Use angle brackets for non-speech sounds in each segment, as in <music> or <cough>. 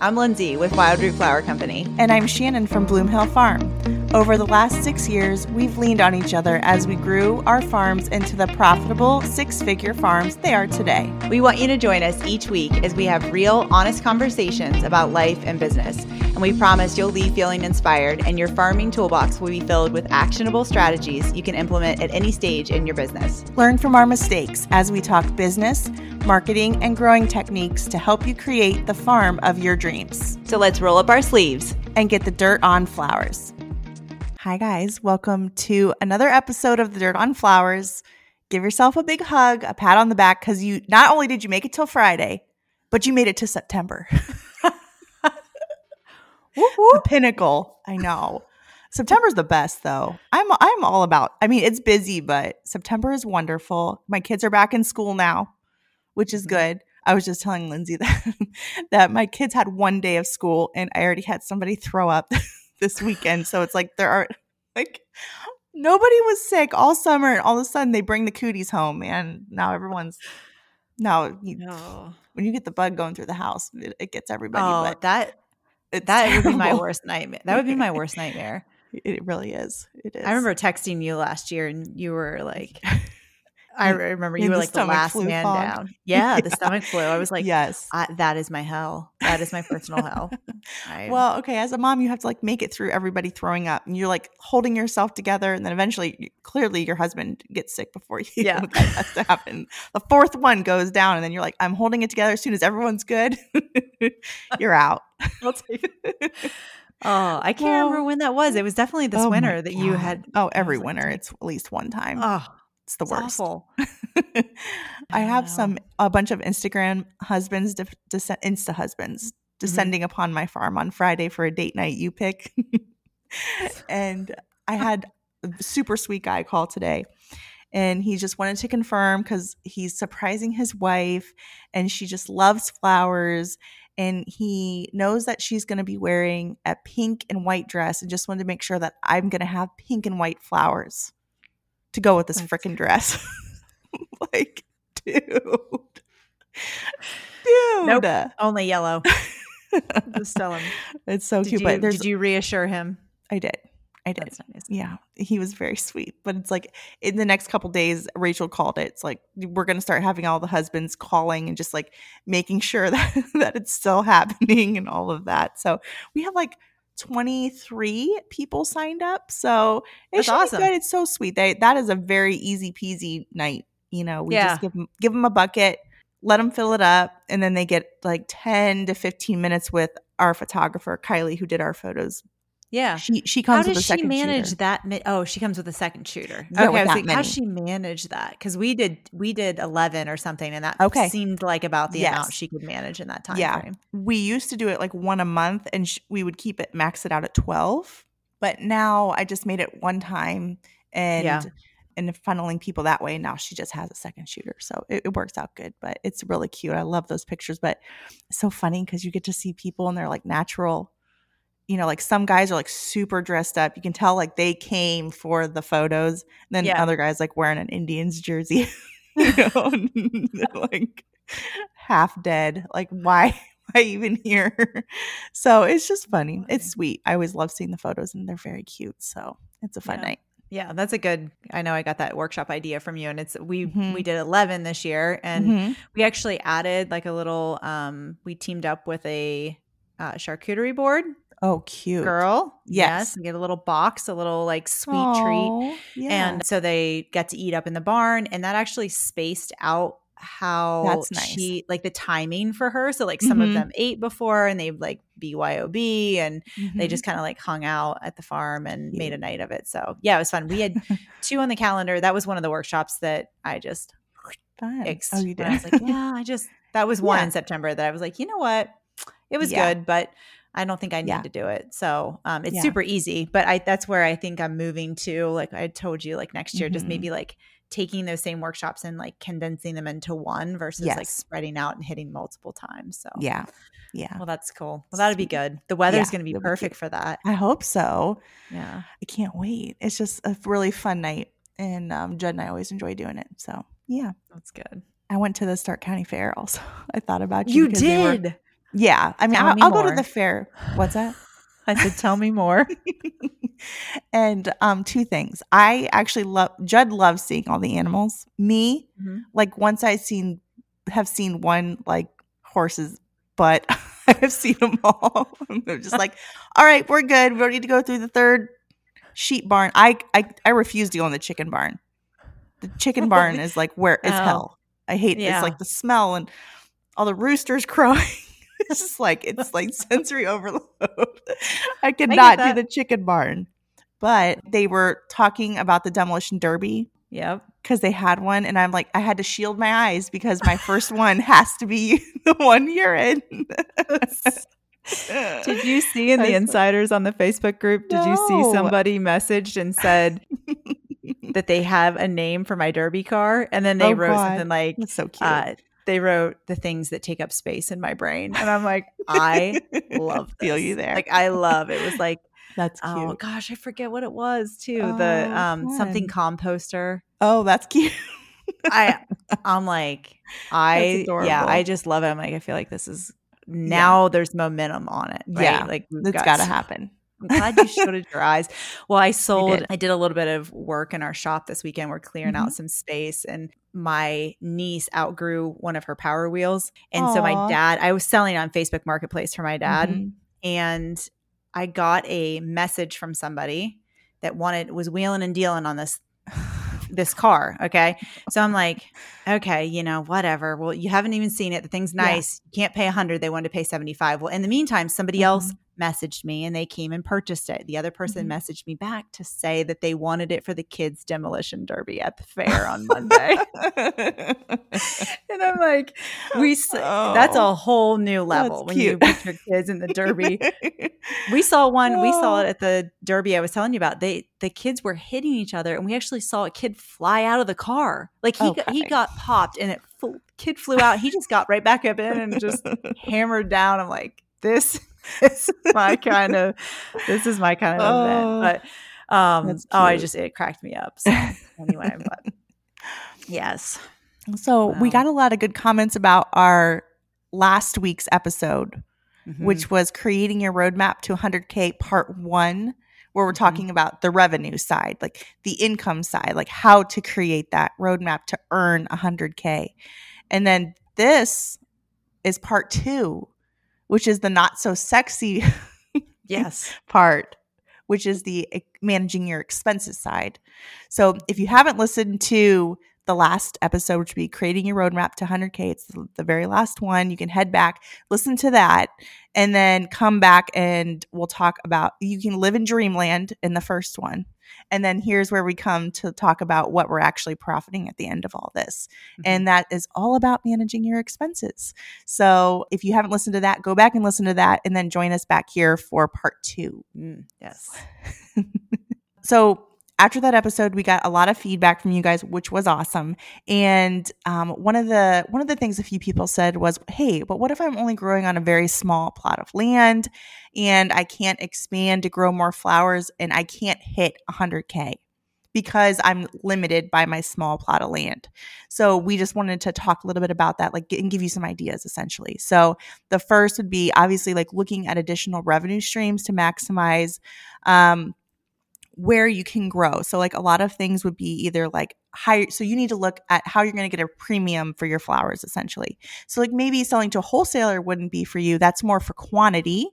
I'm Lyndsay with Wildroot Flower Company. And I'm Shannon from Bloomhill Farm. Over the last six years, we've leaned on each other as we grew our farms into the profitable six figure farms they are today. We want you to join us each week as we have real, honest conversations about life and business. And we promise you'll leave feeling inspired, and your farming toolbox will be filled with actionable strategies you can implement at any stage in your business. Learn from our mistakes as we talk business, marketing, and growing techniques to help you create the farm of your dreams. So let's roll up our sleeves and get the dirt on flowers. Hi, guys. Welcome to another episode of The Dirt on Flowers. Give yourself a big hug, a pat on the back, because you not only did you make it till Friday, but you made it to September. <laughs> the pinnacle. I know. September's the best though. I'm I'm all about. I mean, it's busy, but September is wonderful. My kids are back in school now, which is mm-hmm. good. I was just telling Lyndsay <laughs> that that my kids had one day of school and I already had somebody throw up <laughs> this weekend. So it's like there are like nobody was sick all summer, and all of a sudden they bring the cooties home, and now everyone's now you know when you get the bug going through the house, it, it gets everybody. Oh, but that that terrible. would be my worst nightmare. That would be my worst <laughs> nightmare. It really is. It is. I remember texting you last year, and you were like. <laughs> I remember you were like the, last man fog. down. Yeah, yeah, the stomach flu. I was <laughs> like, yes, that is my hell. That is my personal hell. <laughs> I, well, okay, as a mom, you have to like make it through everybody throwing up, and you're like holding yourself together, and then eventually, clearly, your husband gets sick before <laughs> you. Yeah, that has to happen. The fourth one goes down, and then you're like, I'm holding it together. As soon as everyone's good, you're out. I'll take it. Oh, I can't well, remember when that was. It was definitely this oh winter that you had. Oh, every winter. It's at least one time. Oh, it's the it's worst. <laughs> I have some a bunch of Instagram husbands, de- de- Insta husbands, mm-hmm. descending mm-hmm. upon my farm on Friday for a date night. You pick, <laughs> and I <laughs> had a super sweet guy call today, and he just wanted to confirm because he's surprising his wife, and she just loves flowers, and he knows that she's going to be wearing a pink and white dress, and just wanted to make sure that I'm going to have pink and white flowers to go with this freaking dress. <laughs> like, dude. Dude. Nope. Only yellow. <laughs> Just tell him. It's so did cute. You, but did you reassure him? I did. I did. Nice. Yeah, he was very sweet. But it's like in the next couple days, Rachel called it. It's like we're gonna start having all the husbands calling and just like making sure <laughs> that that it's still happening and all of that. So we have like 23 people signed up. So it's awesome. good. It's so sweet. They, that is a very easy peasy night. You know, we yeah. just give them, give them a bucket, let them fill it up, and then they get like 10 to 15 minutes with our photographer, Kylie, who did our photos yeah, she she comes. How does she manage shooter. that? Oh, she comes with a second shooter. Yeah, okay, I was like, how she manage that? Because we did we did eleven or something, and that okay. seemed like about the yes. amount she could manage in that time yeah. frame. We used to do it like one a month, and sh- we would keep it max it out at twelve. But now I just made it one time, and yeah. and funneling people that way. Now she just has a second shooter, so it, it works out good. But it's really cute. I love those pictures. But it's so funny because you get to see people, and they're like natural you know, like some guys are like super dressed up. You can tell like they came for the photos. And then yeah. other guys like wearing an Indians jersey, <laughs> you <laughs> know, like half dead. Like why <laughs> why even here? So it's just funny. It's sweet. I always love seeing the photos and they're very cute. So it's a fun yeah. night. Yeah, that's a good. I know I got that workshop idea from you, and it's we mm-hmm. we did eleven this year, and mm-hmm. we actually added like a little. um We teamed up with a uh, charcuterie board Oh, cute. Girl. Yes. yes. Get a little box, a little like sweet Aww, treat. Yeah. And so they get to eat up in the barn. And that actually spaced out how That's nice. she like the timing for her. So like some mm-hmm. of them ate before and they like BYOB and mm-hmm. they just kind of like hung out at the farm and made a night of it. So yeah, it was fun. We had <laughs> two on the calendar. That was one of the workshops that I just fun. oh, you did. I was like, yeah, I just that was one <laughs> yeah. in September that I was like, you know what? It was yeah. good, but I don't think I need yeah. to do it. So um, it's yeah. super easy, but I that's where I think I'm moving to. Like I told you, like next year, mm-hmm. just maybe like taking those same workshops and like condensing them into one versus yes. like spreading out and hitting multiple times. So yeah. Yeah. Well, that's cool. Well, that'd be good. The weather's yeah, going to be perfect be for that. I hope so. Yeah. I can't wait. It's just a really fun night. And um, Judd and I always enjoy doing it. So, yeah. That's good. I went to the Stark County Fair also. <laughs> I thought about you. You did. Yeah. I mean, I'll, me I'll go to the fair. What's that? <laughs> I said, tell me more. <laughs> and um, two things. I actually love Judd loves seeing all the animals. Me, mm-hmm. like once I seen have seen one like horse's butt, <laughs> I have seen them all. I'm just like, all right, we're good. We don't need to go through the third sheep barn. I I, I refuse to go in the chicken barn. The chicken barn is like where is oh. hell. I hate yeah. it's like the smell and all the roosters crowing. <laughs> it's just like it's like sensory overload. <laughs> I could I not do the chicken barn. But they were talking about the demolition derby. Yep. Because they had one, and I'm like, I had to shield my eyes because my first one has to be <laughs> the one you're in. Did you see in the insiders on the Facebook group? Did no. you see somebody messaged and said that they have a name for my derby car? And then they oh, wrote God. something like, That's so cute. Uh, they wrote the things that take up space in my brain. And I'm like, I love this. <laughs> Feel you there. Like I love it. was like <laughs> that's oh, cute. Oh gosh, I forget what it was too. Oh, the um fun. something composter. Oh, that's cute. I <laughs> I'm like I yeah, I just love it. I'm like I feel like this is now yeah. there's momentum on it. Right? Yeah, like it's got to happen. I'm glad you showed it your eyes. Well, I <laughs> sold, I did. I did. a little bit of work in our shop this weekend. We're clearing mm-hmm. out some space, and my niece outgrew one of her power wheels. And Aww. so my dad, I was selling on Facebook Marketplace for my dad, mm-hmm. and I got a message from somebody that wanted was wheeling and dealing on this <sighs> this car. Okay. So I'm like, okay, you know, whatever. Well, you haven't even seen it. The thing's nice. Yeah. You can't pay a hundred. They wanted to pay 75. Well, in the meantime, somebody mm-hmm. else messaged me and they came and purchased it. The other person mm-hmm. messaged me back to say that they wanted it for the kids' demolition derby at the fair on Monday. <laughs> and I'm like, we oh, that's a whole new level when cute. you put your kids in the derby. <laughs> we saw one, oh. we saw it oh. at the derby I was telling you about. They the kids were hitting each other and we actually saw a kid fly out of the car. Like he okay. got, he got popped and it kid flew out. He just got right back up in and just hammered down. I'm like, this <laughs> is <laughs> my kind of this is my kind of oh, event. But um oh I just it cracked me up. So anyway, <laughs> but yes. So wow. we got a lot of good comments about our last week's episode, mm-hmm. which was creating your roadmap to 100K part one, where we're mm-hmm. talking about the revenue side, like the income side, like how to create that roadmap to earn 100K. And then this is part two, which is the not so sexy yes. <laughs> part which is the eh, managing your expenses side. So if you haven't listened to the last episode which would be creating your roadmap to 100k it's the very last one you can head back listen to that and then come back and we'll talk about you can live in dreamland in the first one and then here's where we come to talk about what we're actually profiting at the end of all this. Mm-hmm. And that is all about managing your expenses. So if you haven't listened to that, go back and listen to that and then join us back here for part two. Mm, yes. <laughs> so after that episode we got a lot of feedback from you guys which was awesome. And um, one of the one of the things a few people said was hey but what if i'm only growing on a very small plot of land and i can't expand to grow more flowers and i can't hit 100k because i'm limited by my small plot of land? So we just wanted to talk a little bit about that like and give you some ideas essentially. So the first would be obviously like looking at additional revenue streams to maximize um, where you can grow. So, like a lot of things would be either like higher. So, you need to look at how you're going to get a premium for your flowers essentially. So, like maybe selling to a wholesaler wouldn't be for you. That's more for quantity.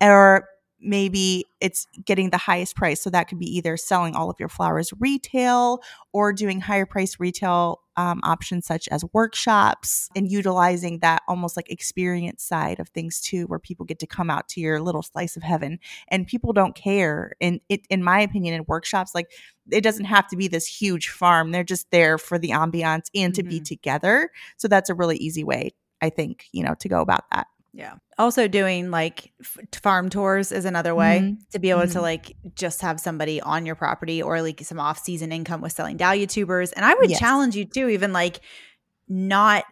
Or maybe it's getting the highest price. So that could be either selling all of your flowers retail or doing higher price retail um, options such as workshops and utilizing that almost like experience side of things too, where people get to come out to your little slice of heaven and people don't care. And it, in my opinion, in workshops, like it doesn't have to be this huge farm. They're just there for the ambiance and to mm-hmm. be together. So that's a really easy way, I think, you know, to go about that. Yeah. Also doing like f- farm tours is another way mm-hmm. to be able mm-hmm. to like just have somebody on your property or like some off season income with selling dahlia tubers. And I would yes. challenge you too, even like not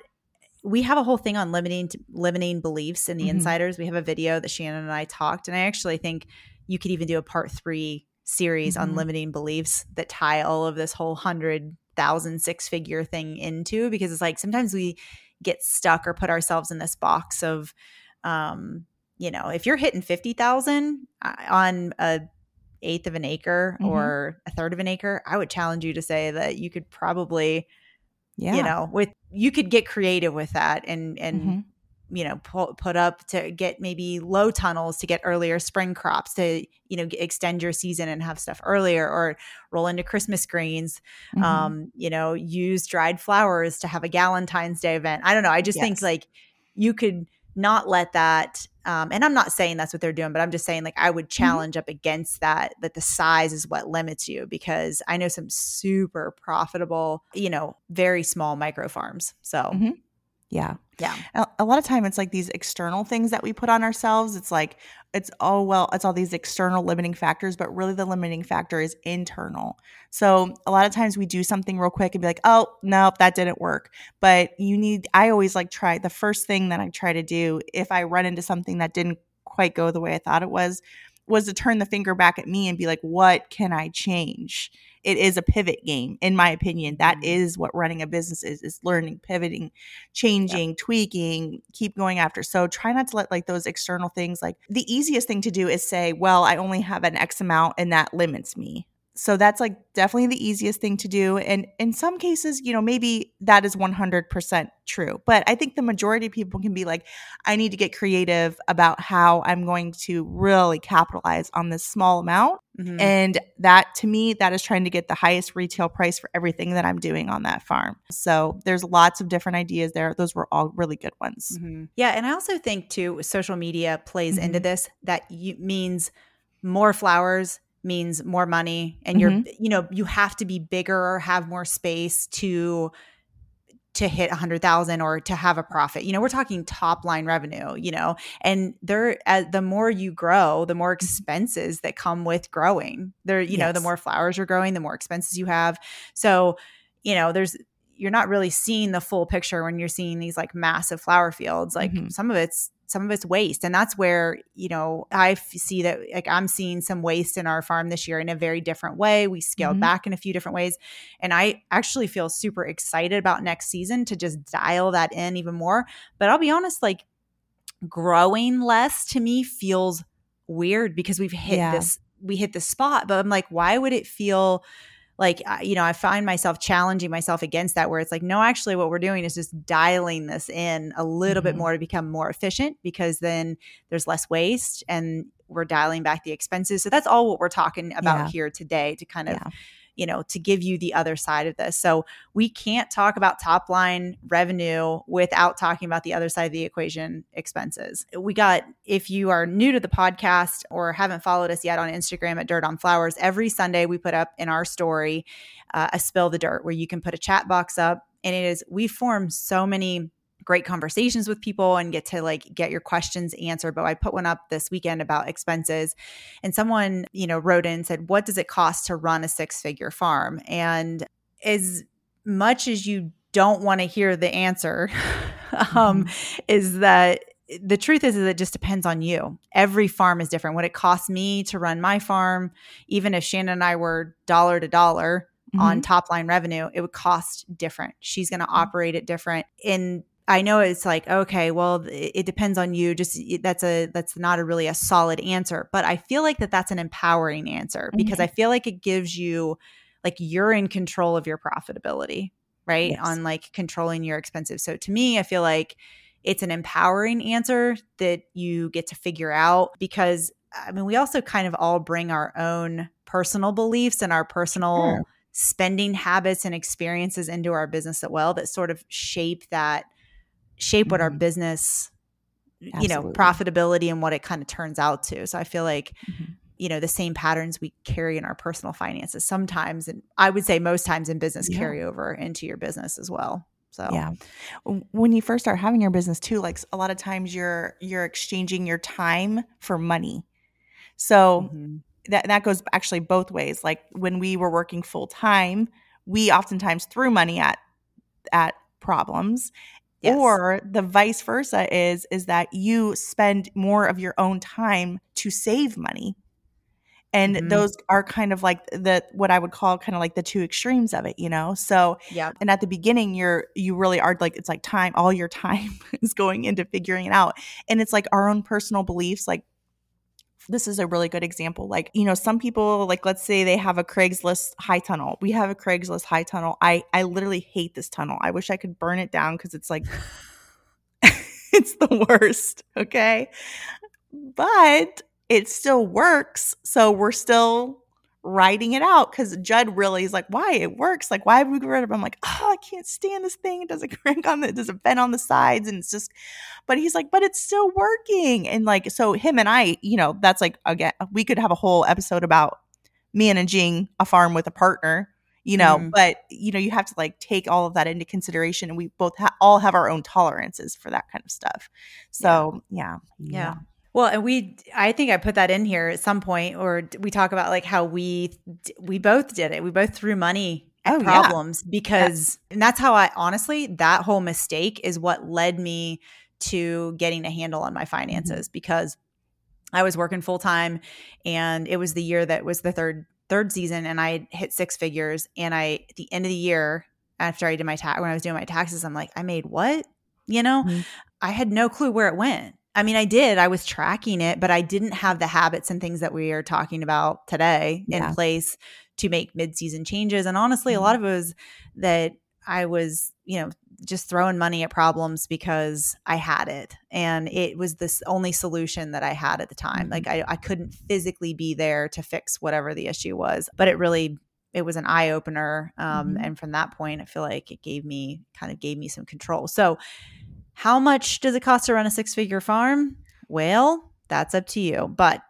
we have a whole thing on limiting limiting beliefs in the mm-hmm. insiders. We have a video that Shannon and I talked, and I actually think you could even do a part three series on mm-hmm. limiting beliefs that tie all of this whole hundred thousand six figure thing into because it's like sometimes we get stuck or put ourselves in this box of um, you know, if you're hitting 50,000 uh, on a eighth of an acre mm-hmm. or a third of an acre, I would challenge you to say that you could probably, yeah. you know, with you could get creative with that and and mm-hmm you know put, put up to get maybe low tunnels to get earlier spring crops to you know extend your season and have stuff earlier or roll into christmas greens mm-hmm. um you know use dried flowers to have a galentine's day event i don't know i just yes. think like you could not let that um, and i'm not saying that's what they're doing but i'm just saying like i would mm-hmm. challenge mm-hmm. up against that that the size is what limits you because i know some super profitable you know very small micro farms so mm-hmm. Yeah. Yeah. A, lot of time it's like these external things that we put on ourselves. It's like it's oh well, it's all these external limiting factors, but really the limiting factor is internal. So a lot of times we do something real quick and be like, "Oh, nope, that didn't work." But you need I always like try the first thing that I try to do if I run into something that didn't quite go the way I thought it was was to turn the finger back at me and be like, "What can I change?" It is a pivot game in my opinion. That mm-hmm. is what running a business is is learning pivoting changing tweaking keep going after. So try not to let like those external things like the easiest thing to do is say well i only have an x amount and that limits me so that's like definitely the easiest thing to do and in some cases you know maybe that is 100% true but i think the majority of people can be like i need to get creative about how i'm going to really capitalize on this small amount mm-hmm. and that to me that is trying to get the highest retail price for everything that i'm doing on that farm so there's lots of different ideas there those were all really good ones mm-hmm. yeah and i also think too social media plays mm-hmm. into this that you, means more flowers means more money and mm-hmm. you're you know you have to be bigger or have more space to to hit a hundred thousand or to have a profit you know we're talking top line revenue you know and there as the more you grow the more mm-hmm. expenses that come with growing there you yes. know the more flowers you're growing the more expenses you have so you know there's you're not really seeing the full picture when you're seeing these like massive flower fields like mm-hmm. some of it's some of it's waste and that's where you know i see that like i'm seeing some waste in our farm this year in a very different way we scaled mm-hmm. back in a few different ways and i actually feel super excited about next season to just dial that in even more but i'll be honest like growing less to me feels weird because we've hit yeah. this we hit the spot but i'm like why would it feel like you know i find myself challenging myself against that where it's like no actually what we're doing is just dialing this in a little mm-hmm. bit more to become more efficient because then there's less waste and we're dialing back the expenses so that's all what we're talking about yeah. here today to kind of yeah you know, to give you the other side of this. So we can't talk about top line revenue without talking about the other side of the equation expenses. We got, if you are new to the podcast or haven't followed us yet on Instagram at Dirt on Flowers, every Sunday we put up in our story uh, a spill the dirt where you can put a chat box up. And it is, we form so many great conversations with people and get to like get your questions answered. But I put one up this weekend about expenses and someone, you know, wrote in and said, What does it cost to run a six figure farm? And as much as you don't want to hear the answer, <laughs> um, mm-hmm. is that the truth is, is it just depends on you. Every farm is different. What it costs me to run my farm, even if Shannon and I were dollar to dollar mm-hmm. on top line revenue, it would cost different. She's going to mm-hmm. operate it different. And I know it's like okay, well, it, depends on you. Just that's a that's not a really a solid answer, but I feel like that that's an empowering answer because mm-hmm. I feel like it gives you like you're in control of your profitability, right? Yes. On like controlling your expenses. So to me, I feel like it's an empowering answer that you get to figure out because I mean, we also kind of all bring our own personal beliefs and our personal sure. spending habits and experiences into our business as well that sort of shape that shape what our mm-hmm. business Absolutely. you know profitability and what it kind of turns out to so i feel like mm-hmm. you know the same patterns we carry in our personal finances sometimes and i would say most times in business yeah. carry over into your business as well so yeah when you first start having your business too like a lot of times you're you're exchanging your time for money so mm-hmm. that that goes actually both ways like when we were working full time we oftentimes threw money at at problems Yes. Or the vice versa is is that you spend more of your own time to save money. and mm-hmm. those are kind of like the what i would call kind of like the two extremes of it you know so yeah and at the beginning you're you really are like it's like time all your <laughs> time is going into figuring it out and it's like our own personal beliefs like this is a really good example. Like you know some people like let's say they have a craigslist high tunnel. We have a craigslist high tunnel. I i literally hate this tunnel. I wish i could burn it down because it's like <laughs> <laughs> it's the worst okay? But it still works. So we're still writing it out because Judd really is like, why it works? Like, why have we got rid of? I'm like, oh, I can't stand this thing. It doesn't <laughs> crank on the, it doesn't bend on the sides. And it's just, but he's like, but it's still working. And like, so him and I, you know, that's like, again, we could have a whole episode about managing a farm with a partner you know mm. but you know you have to like take all of that into consideration and we both ha- all have our own tolerances for that kind of stuff so yeah yeah, yeah. Well, and we, I think I put that in here at some point, or we talk about like how we, we both did it. We both threw money at oh, problems yeah. because, yeah. and that's how I honestly, that whole mistake is what led me to getting a handle on my mm-hmm. finances mm-hmm. because I was working full time and it was the year that was the third, third season and I hit six figures. And I, at the end of the year, after I did my tax, when I was doing my taxes, I'm like, I made what? You know, mm-hmm. I had no clue where it went I mean, I did. I was tracking it, but I didn't have the habits and things that we are talking about today yeah. in place to make mid-season changes. And honestly, mm-hmm. a lot of it was that I was, you know, just throwing money at problems because I had it. And it was this only solution that I had at the time. Mm-hmm. Like I, I couldn't physically be there to fix whatever the issue was. But it really it was an eye opener. Um, mm-hmm. and from that point, I feel like it gave me kind of gave me some control. So how much does it cost to run a six figure farm? Well, that's up to you. But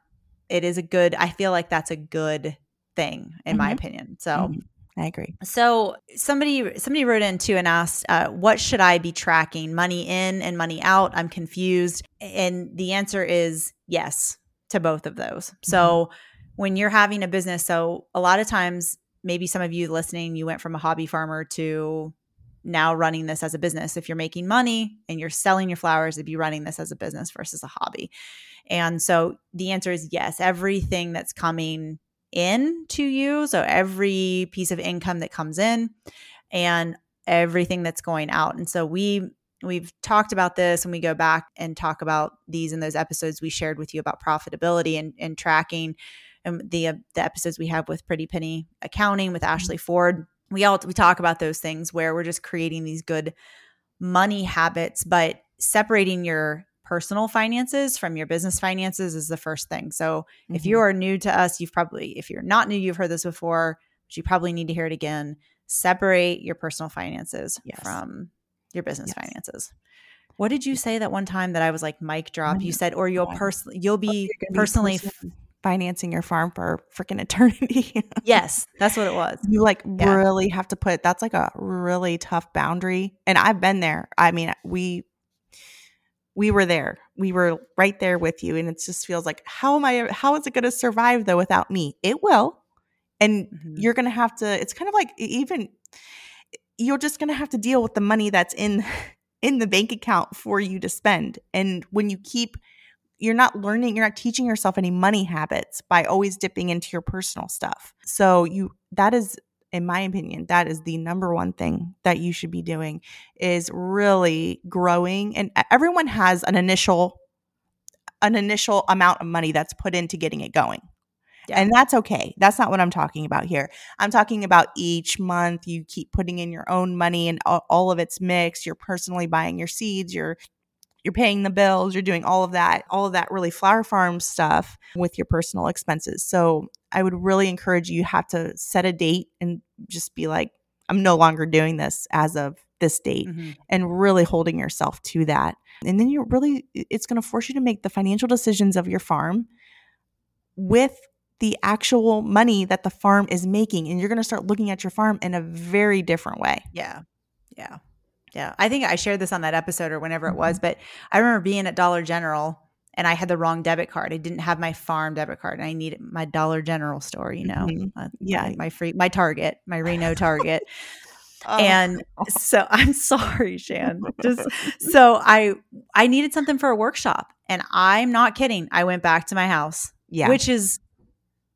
it is a good, I feel like that's a good thing in mm-hmm. my opinion. So mm-hmm. I agree. So somebody somebody wrote in too and asked, uh, "What should I be tracking? Money in and money out? I'm confused." And the answer is yes to both of those. Mm-hmm. So when you're having a business, so a lot of times, maybe some of you listening, you went from a hobby farmer to now running this as a business. If you're making money and you're selling your flowers, it'd be running this as a business versus a hobby. And so the answer is yes, everything that's coming in to you, so every piece of income that comes in and everything that's going out. And so we we've talked about this and we go back and talk about these in those episodes we shared with you about profitability and, and tracking and the uh, the episodes we have with Pretty Penny accounting with mm-hmm. Ashley Ford we all we talk about those things where we're just creating these good money habits but separating your personal finances from your business finances is the first thing so mm-hmm. if you are new to us you've probably if you're not new you've heard this before but you probably need to hear it again separate your personal finances yes. from your business yes. finances what did you say that one time that I was like mic drop? You said, or you'll personally you'll be personally financing your farm for freaking eternity. <laughs> yes, that's what it was. You like yeah. really have to put that's like a really tough boundary. And I've been there. I mean, we we were there. We were right there with you and it just feels like how am I how is it going to survive though without me? It will. And mm-hmm. you're going to have to it's kind of like even you're just going to have to deal with the money that's in <laughs> in the bank account for you to spend. And when you keep you're not learning, you're not teaching yourself any money habits by always dipping into your personal stuff. So you that is in my opinion, that is the number one thing that you should be doing is really growing and everyone has an initial an initial amount of money that's put into getting it going. Yeah. And that's okay. That's not what I'm talking about here. I'm talking about each month you keep putting in your own money and all, all of it's mixed. You're personally buying your seeds, you're you're paying the bills, you're doing all of that, all of that really flower farm stuff with your personal expenses. So I would really encourage you, have to set a date and just be like, I'm no longer doing this as of this date mm-hmm. and really holding yourself to that. And then you're really, it's going to force you to make the financial decisions of your farm with the actual money that the farm is making. And you're going to start looking at your farm in a very different way. Yeah. Yeah. Yeah. I think I shared this on that episode or whenever it was, mm-hmm. but I remember being at Dollar General and I had the wrong debit card. I didn't have my farm debit card and I needed my Dollar General store, you know. Mm-hmm. Uh, yeah. My, my, free my Target, my Reno Target. <laughs> oh. And so <laughs> I'm sorry, Shan. Just <laughs> so I I needed something for a workshop and I'm not kidding. I went back to my house. Yeah. Which is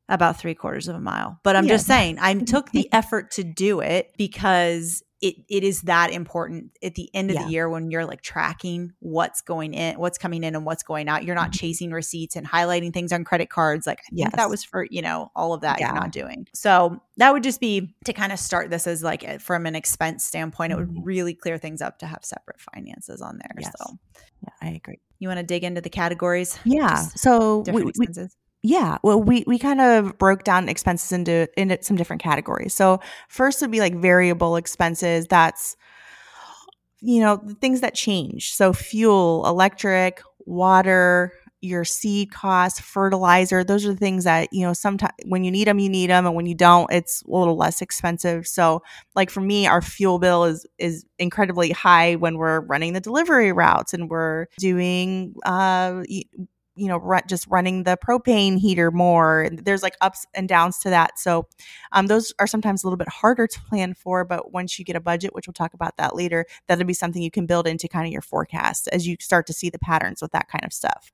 about three quarters of a mile. But I'm yeah. just saying, I took the effort to do it because it it is that important at the end of yeah. the year when you're like tracking what's going in, what's coming in and what's going out. You're not mm-hmm. chasing receipts and highlighting things on credit cards. Like I think yes. that was for, you know, all of that yeah. you're not doing. So that would just be to kind of start this as like from an expense standpoint, mm-hmm. it would mm-hmm. really clear things up to have separate finances on there. Yes. So yeah, I agree. You want to dig into the categories? Yeah. so we, we, yeah, well, we we kind of broke down expenses into into some different categories. So first would be like variable expenses. That's you know the things that change. So fuel, electric, water, your seed costs, fertilizer. Those are the things that you know. Sometimes when you need them, you need them, and when you don't, it's a little less expensive. So, like for me, our fuel bill is is incredibly high when we're running the delivery routes and we're doing uh, you know run, just running the propane heater more there's like ups and downs to that so um, those are sometimes a little bit harder to plan for but once you get a budget which we'll talk about that later that'll be something you can build into kind of your forecast as you start to see the patterns with that kind of stuff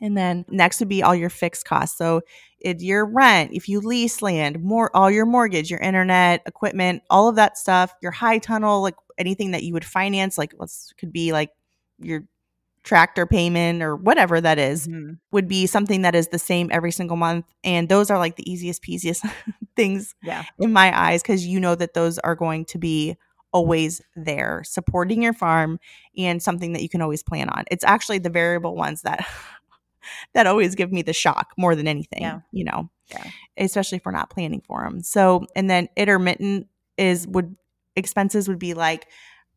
and then next would be all your fixed costs. So it's your rent, if you lease land, more all your mortgage, your internet, equipment, all of that stuff, your high tunnel, like anything that you would finance, like let's could be like your tractor payment or whatever that is, mm-hmm. would be something that is the same every single month. And those are like the easiest peasiest <laughs> things yeah. in my eyes because you know that those are going to be always there supporting your farm and something that you can always plan on. It's actually the variable ones that <laughs> that always give me the shock more than anything, yeah. you know. Yeah. Especially if we're not planning for them. So, and then intermittent is would expenses would be like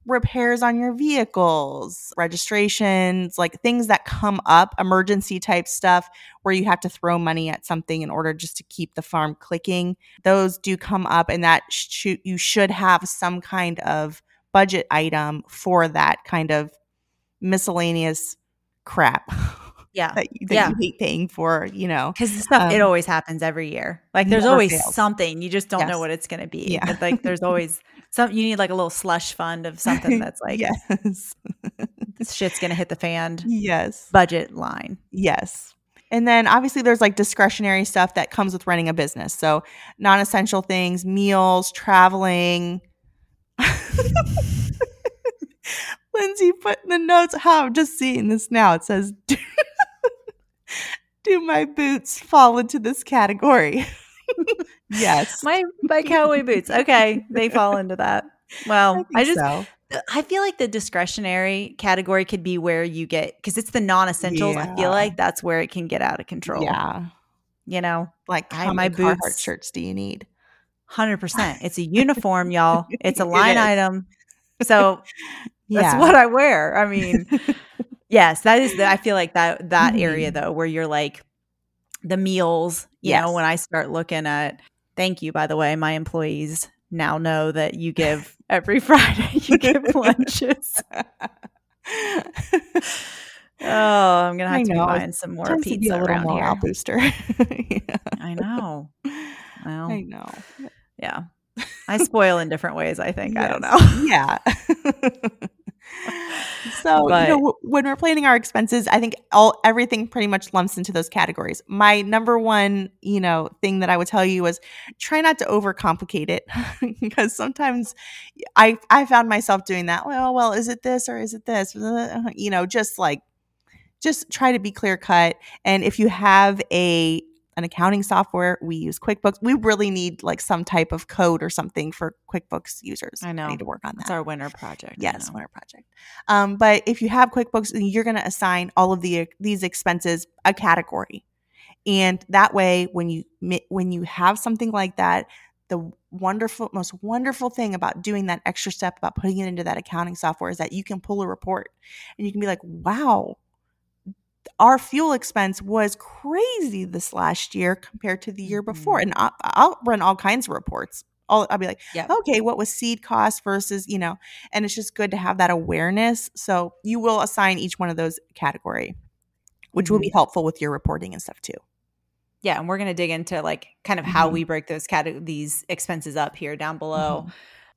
repairs on your vehicles, registrations, like things that come up, emergency type stuff where you have to throw money at something in order just to keep the farm clicking. Those do come up, and that sh- you should have some kind of budget item for that kind of miscellaneous crap. <laughs> Yeah. that, that yeah. you hate paying for, you know. Because stuff, um, it always happens every year. Like there's always fails. something. You just don't yes. know what it's going to be. Yeah. But like there's <laughs> always some, you need like a little slush fund of something <laughs> that's like, yes, this shit's going to hit the fan. Yes. Budget line. Yes. And then obviously there's like discretionary stuff that comes with running a business. So non essential things, meals, traveling. <laughs> Lyndsay put in the notes how I'm just seeing this now. It says, <laughs> do my boots fall into this category? Yes. My my cowboy boots. Okay, they fall into that. Well, I, I just so. I feel like the discretionary category could be where you get because it's the non-essentials. Yeah. I feel like that's where it can get out of control. Yeah. You know, like how my boots shirts do you need? Hundred percent. It's a <laughs> uniform, y'all. It's a line it item. So that's what I wear. I mean, <laughs> Yes, that is. The, I feel like that that mm-hmm. area though, where you're like the meals. You yes. know, when I start looking at. Thank you, by the way. My employees now know that you give <laughs> every <laughs> Friday. You give <laughs> lunches. Oh, I'm gonna have I to know. be buying some more pizza to be a little around more here. booster. yeah. I know. Well, I know. Yeah, I spoil in different ways. I think. Yes. I don't know. Yeah. So but, you know, when we're planning our expenses, I think all everything pretty much lumps into those categories. My number one, you know, thing that I would tell you was try not to overcomplicate it <laughs> because sometimes I I found myself doing that. Well, well, is it this or is it this? <laughs> You know, just like just try to be clear cut. And if you have a an accounting software. We use QuickBooks. We really need like some type of code or something for QuickBooks users. I know. I need to work on that. It's our winter project. Yes, winter project. Um, but if you have QuickBooks, you're going to assign all of the these expenses a category, and that way, when you when you have something like that, the wonderful, most wonderful thing about doing that extra step about putting it into that accounting software is that you can pull a report and you can be like, wow our fuel expense was crazy this last year compared to the year before. Mm-hmm. And I'll, I'll, run all kinds of reports. I'll, I'll be like, yeah. okay, what was seed cost versus, you know, and it's just good to have that awareness. So you will assign each one of those category, which mm-hmm. will be mm-hmm. helpful with your reporting and stuff too. Yeah, and we're going to dig into like kind of how mm-hmm. we break those cat- these expenses up here down below. Mm-hmm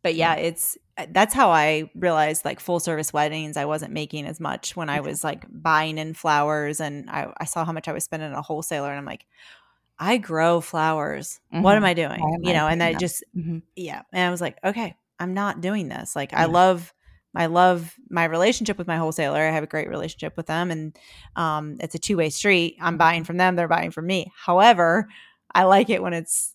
but yeah, it's that's how I realized like full service weddings. I wasn't making as much when I was like buying in flowers, and I, I saw how much I was spending at a wholesaler, and I'm like, I grow flowers. Mm-hmm. What am mm-hmm. I doing? you know, and that just, mm-hmm. yeah. And I was like, okay, I'm not doing this. Like, yeah. I love, I love my relationship with my wholesaler. I have a great relationship with them, and um, it's a two way street. I'm buying from them; they're buying from me. However, I like it when it's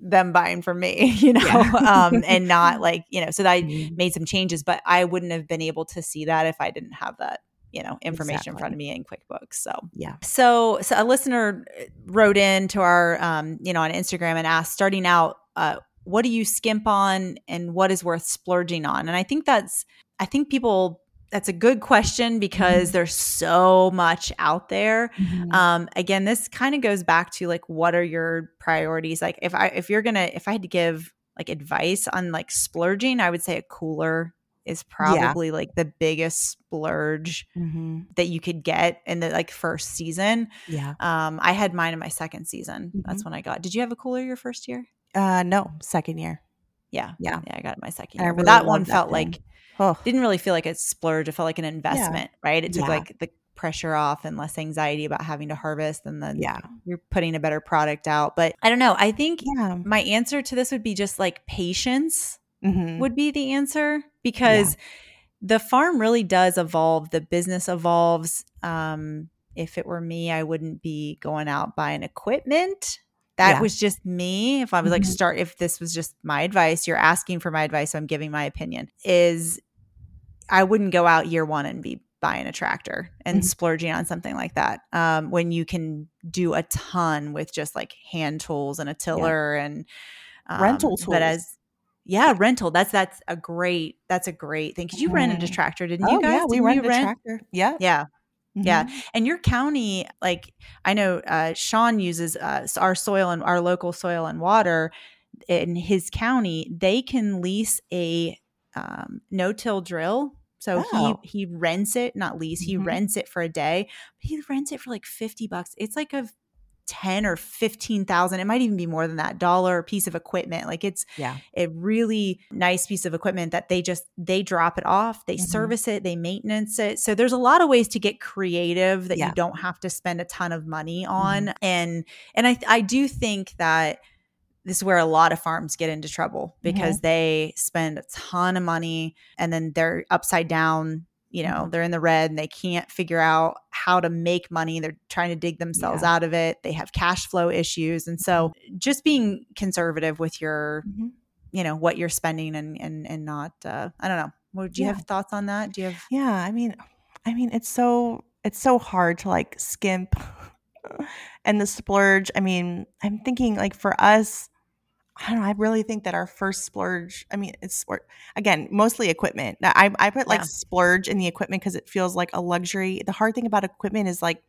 them buying from me, <laughs> you know, yeah. um, and not <laughs> like you know. So I mm-hmm. made some changes, but I wouldn't have been able to see that if I didn't have that you know information exactly. in front of me in quickbooks so yeah so so a listener wrote in to our um you know on instagram and asked starting out uh what do you skimp on and what is worth splurging on and i think that's i think people that's a good question because mm-hmm. there's so much out there mm-hmm. um again this kind of goes back to like what are your priorities like if i if you're gonna if i had to give like advice on like splurging i would say a cooler is probably yeah. like the biggest splurge mm-hmm. that you could get in the like first season. Yeah. Um, I had mine in my second season. Mm-hmm. That's when I got. Did you have a cooler your first year? Uh, no, second year. Yeah, yeah, yeah. I got it my second year, really but that one that felt thing. like oh. didn't really feel like a splurge. It felt like an investment, yeah. right? It took yeah. like the pressure off and less anxiety about having to harvest and then yeah you're putting a better product out but i don't know i think yeah. my answer to this would be just like patience mm-hmm. would be the answer because the farm really does evolve. The business evolves. Um, if it were me, I wouldn't be going out buying equipment. That yeah. was just me. If I was mm-hmm. like, start, if this was just my advice, you're asking for my advice, so I'm giving my opinion, is I wouldn't go out year one and be buying a tractor and mm-hmm. splurging on something like that um, when you can do a ton with just like hand tools and a tiller yeah. and um, rental tools. But as yeah, rental. That's that's a great that's a great thing because you rented a mm-hmm. tractor, didn't oh, you guys? Yeah, we rented rent? a tractor. Yeah, yeah. Mm-hmm. Yeah. And your county, like I know uh, Sean uses uh, our soil and our local soil and water in his county, they can lease a um, no till drill. So oh. he he rents it, not lease, he mm-hmm. rents it for a day. He rents it for like 50 bucks. It's like a 10 or 15,000 it might even be more than that dollar piece of equipment like it's yeah a really nice piece of equipment that they just they drop it off they mm-hmm. service it they maintenance it so there's a lot of ways to get creative that yeah. you don't have to spend a ton of money on mm-hmm. and and I I do think that this is where a lot of farms get into trouble because mm-hmm. they spend a ton of money and then they're upside down you know they're in the red and they can't figure out how to make money they're trying to dig themselves yeah. out of it they have cash flow issues and so mm-hmm. just being conservative with your mm-hmm. you know what you're spending and and and not uh i don't know do you yeah. have thoughts on that do you have yeah i mean i mean it's so it's so hard to like skimp <laughs> and the splurge i mean i'm thinking like for us I don't know. I really think that our first splurge, I mean, it's again, mostly equipment. I, I put like yeah. splurge in the equipment because it feels like a luxury. The hard thing about equipment is like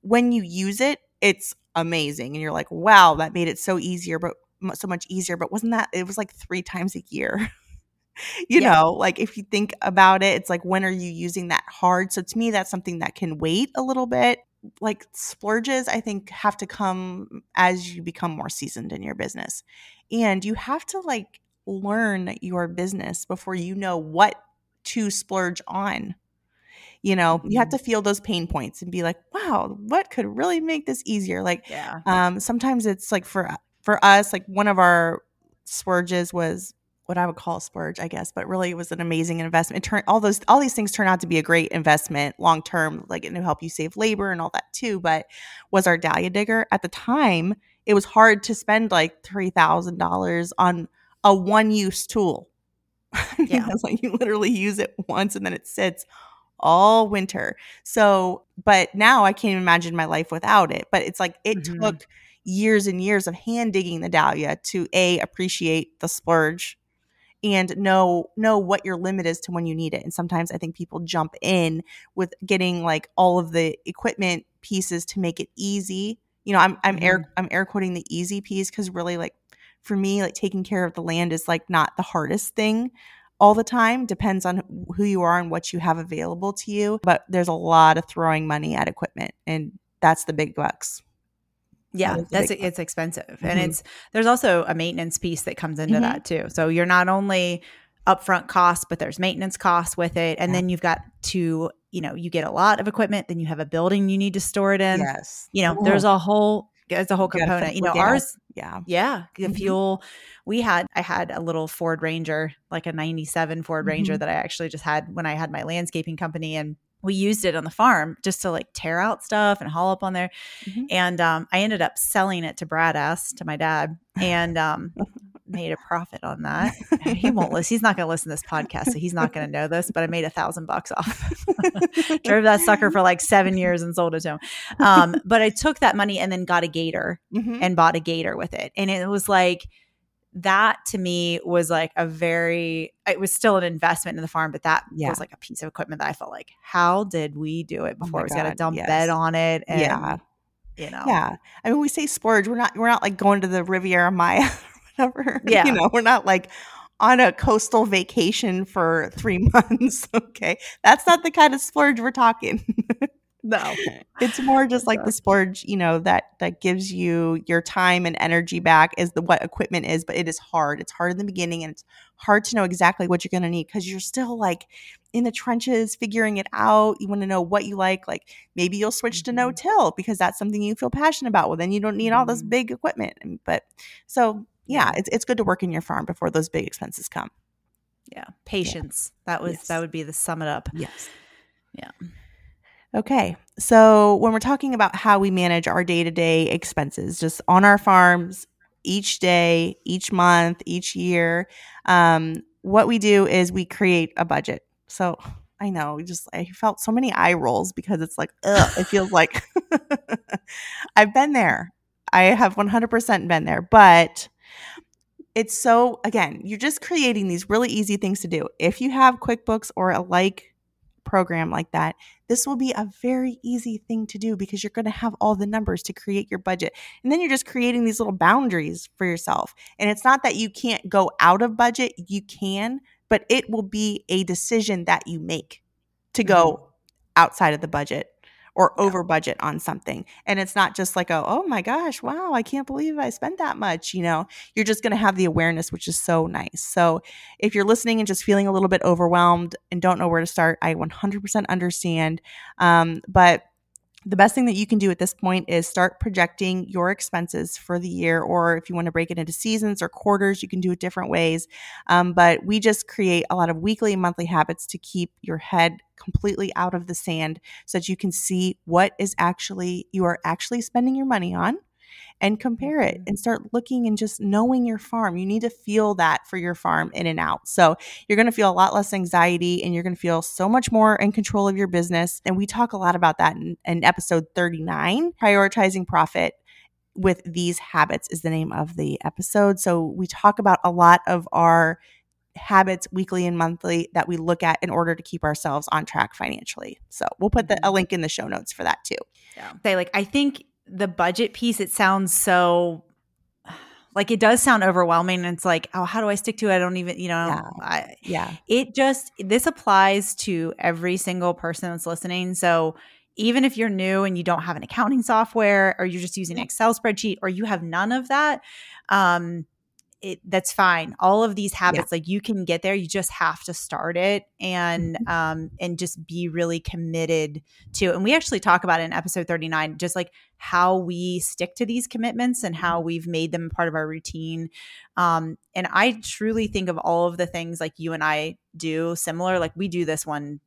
when you use it, it's amazing. And you're like, wow, that made it so easier, but so much easier. But wasn't that, it was like three times a year. <laughs> you yeah. know, like if you think about it, it's like, when are you using that hard? So to me, that's something that can wait a little bit like splurges i think have to come as you become more seasoned in your business and you have to like learn your business before you know what to splurge on you know mm-hmm. you have mm-hmm. to feel those pain points and be like wow what could really make this easier like yeah um sometimes it's like for for us like one of our splurges was what I would call a splurge, I guess, but really it was an amazing investment. It turned all those all these things turn out to be a great investment long term, like it will help you save labor and all that too. But was our Dahlia digger at the time? It was hard to spend like three thousand dollars on a one use tool. <laughs> Yeah, it's like you literally use it once and then it sits all winter. So, but now I can't imagine my life without it. But it's like it mm-hmm. took years and years of hand digging the dahlia to a appreciate the splurge and know know what your limit is to when you need it and sometimes i think people jump in with getting like all of the equipment pieces to make it easy you know i'm i'm mm-hmm. air i'm air quoting the easy piece because really like for me like taking care of the land is like not the hardest thing all the time depends on who you are and what you have available to you but there's a lot of throwing money at equipment and that's the big bucks yeah, that's it's expensive. Mm-hmm. And it's there's also a maintenance piece that comes into mm-hmm. that too. So you're not only upfront costs, but there's maintenance costs with it. And yeah. then you've got to, you know, you get a lot of equipment, then you have a building you need to store it in. Yes. You know, Ooh. there's a whole as a whole component. You know, ours, yeah, yeah, the mm-hmm. fuel. We had, I had a little Ford Ranger, like a '97 Ford Ranger mm-hmm. that I actually just had when I had my landscaping company, and we used it on the farm just to like tear out stuff and haul up on there. Mm-hmm. And um, I ended up selling it to Brad S to my dad, and um, <laughs> made a profit on that. he won't listen. He's not going to listen to this podcast, so he's not going to know this. But I made a thousand bucks off. <laughs> Drove that sucker for like seven years and sold it to him. Um, but I took that money and then got a gator mm-hmm. and bought a gator with it, and it was like that to me was like a very it was still an investment in the farm but that yeah. was like a piece of equipment that i felt like how did we do it oh before oh we got a dump yes. bed on it and, yeah you know yeah i mean we say splurge we're not we're not like going to the riviera maya <laughs> whatever. <laughs> Yeah. You know, we're not like on a coastal vacation for three <laughs> months. okay. That's not the kind of splurge we're talking. No. It's more just like the splurge, you know, that that gives you your time and energy back is the what equipment is, but it is hard. It's hard in the beginning and it's hard to know exactly what you're gonna need because you're still like in the trenches figuring it out. You want to know what you like. Like maybe you'll switch to no mm-hmm. till because that's something you feel passionate about. Well, then you don't need all this mm-hmm. big equipment. But so yeah, it's it's good to work in your farm before those big expenses come. Yeah, patience. Yeah. That was yes. that would be the sum it up. Yes. Yeah. Okay. So when we're talking about how we manage our day-to-day expenses just on our farms each day, each month, each year, um, what we do is we create a budget. So I know, just I felt so many eye rolls because it's like, ugh, it feels like <laughs> I've been there. I have 100% been there, but it's so again, you're just creating these really easy things to do. If you have QuickBooks or a like program like that, this will be a very easy thing to do because you're going to have all the numbers to create your budget. And then you're just creating these little boundaries for yourself. And it's not that you can't go out of budget, you can, but it will be a decision that you make to go mm-hmm. outside of the budget or over budget on something. And it's not just like, a, oh my gosh, wow, I can't believe I spent that much. You know, you're just going to have the awareness, which is so nice. So if you're listening and just feeling a little bit overwhelmed and don't know where to start, I 100% understand. Um, but the best thing that you can do at this point is start projecting your expenses for the year, or if you want to break it into seasons or quarters, you can do it different ways. Um, but we just create a lot of weekly and monthly habits to keep your head completely out of the sand so that you can see what is actually you are actually spending your money on and compare it mm-hmm. and start looking and just knowing your farm. You need to feel that for your farm in and out. So you're going to feel a lot less anxiety and you're going to feel so much more in control of your business. And we talk a lot about that in, in episode 39 prioritizing profit with these habits is the name of the episode. So we talk about a lot of our habits weekly and monthly that we look at in order to keep ourselves on track financially. So we'll put the, a mm-hmm. link in the show notes for that too. Yeah. Say like I think the budget piece, it sounds so like it does sound overwhelming. And it's like, oh, how do I stick to it? I don't even, you know, yeah. I, yeah. It just, this applies to every single person that's listening. So even if you're new and you don't have an accounting software or you're just using an Excel spreadsheet or you have none of that, um, it, that's fine. All of these habits, yeah. like you can get there. You just have to start it and mm-hmm. um and just be really committed to. And we actually talk about it in episode thirty nine, just like how we stick to these commitments and how mm-hmm. we've made them part of our routine. Um, and I truly think of all of the things like you and I do similar. Like we do this one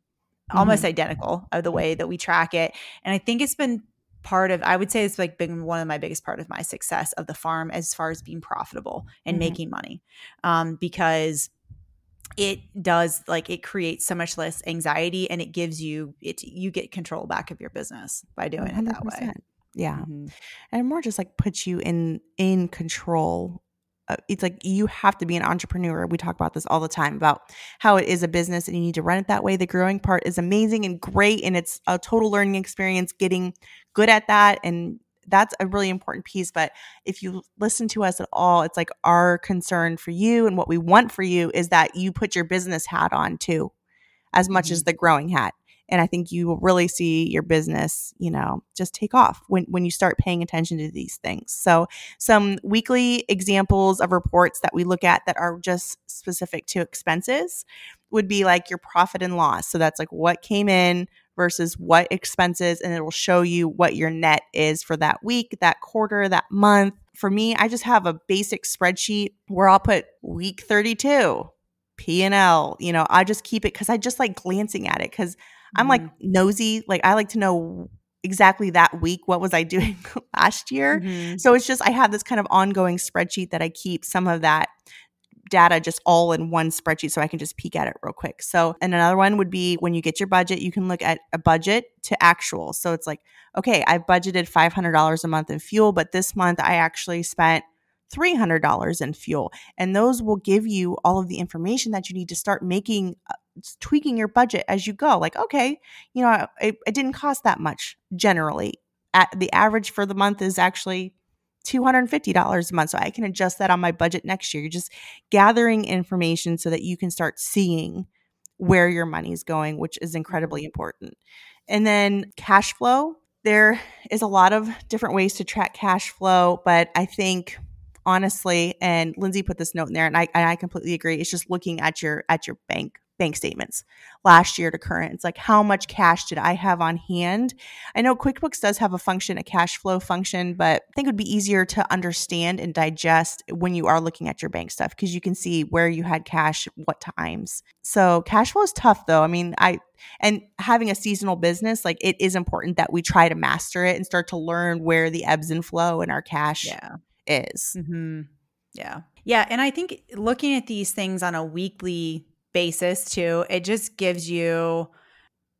almost mm-hmm. identical of the way that we track it, and I think it's been part of i would say it's like been one of my biggest part of my success of the farm as far as being profitable and mm-hmm. making money um, because it does like it creates so much less anxiety and it gives you it you get control back of your business by doing 100%. it that way yeah mm-hmm. and more just like puts you in in control it's like you have to be an entrepreneur. We talk about this all the time about how it is a business and you need to run it that way. The growing part is amazing and great, and it's a total learning experience getting good at that. And that's a really important piece. But if you listen to us at all, it's like our concern for you and what we want for you is that you put your business hat on too, as much mm-hmm. as the growing hat and i think you will really see your business you know just take off when, when you start paying attention to these things so some weekly examples of reports that we look at that are just specific to expenses would be like your profit and loss so that's like what came in versus what expenses and it will show you what your net is for that week, that quarter, that month. For me, I just have a basic spreadsheet where I'll put week 32, P&L, you know, I just keep it cuz I just like glancing at it mm-hmm. I'm like mm-hmm. nosy, like I like to know exactly that week what was I doing <laughs> last year. Mm-hmm. So it's just I have this kind of ongoing spreadsheet that I keep some of that data just all in one spreadsheet so I can just peek at it real quick. So, and another one would be when you get your budget, you can look at a budget to actual. So it's like, okay, I've budgeted $500 a month in fuel, but this month I actually spent $300 in fuel. And those will give you all of the information that you need to start making, uh, tweaking your budget as you go. Like, okay, you know, it, it didn't cost that much generally. At the average for the month is actually $250 a month. So I can adjust that on my budget next year. You're just gathering information so that you can start seeing where your money is going, which is incredibly mm-hmm. important. And then cash flow. There is a lot of different ways to track cash flow, but I think honestly, and Lyndsay put this note in there, and I, and I completely agree. It's just looking at your at your bank bank statements last year to current. It's like how much cash did I have on hand? I know QuickBooks does have a function, a cash flow function, but I think it would be easier to understand and digest when you are looking at your bank stuff because you can see where you had cash, what times. So cash flow is tough though. I mean, I and having a seasonal business, like it is important that we try to master it and start to learn where the ebbs and flow in our cash yeah. is. Mm-hmm. Yeah. Yeah. And I think looking at these things on a weekly basis too it just gives you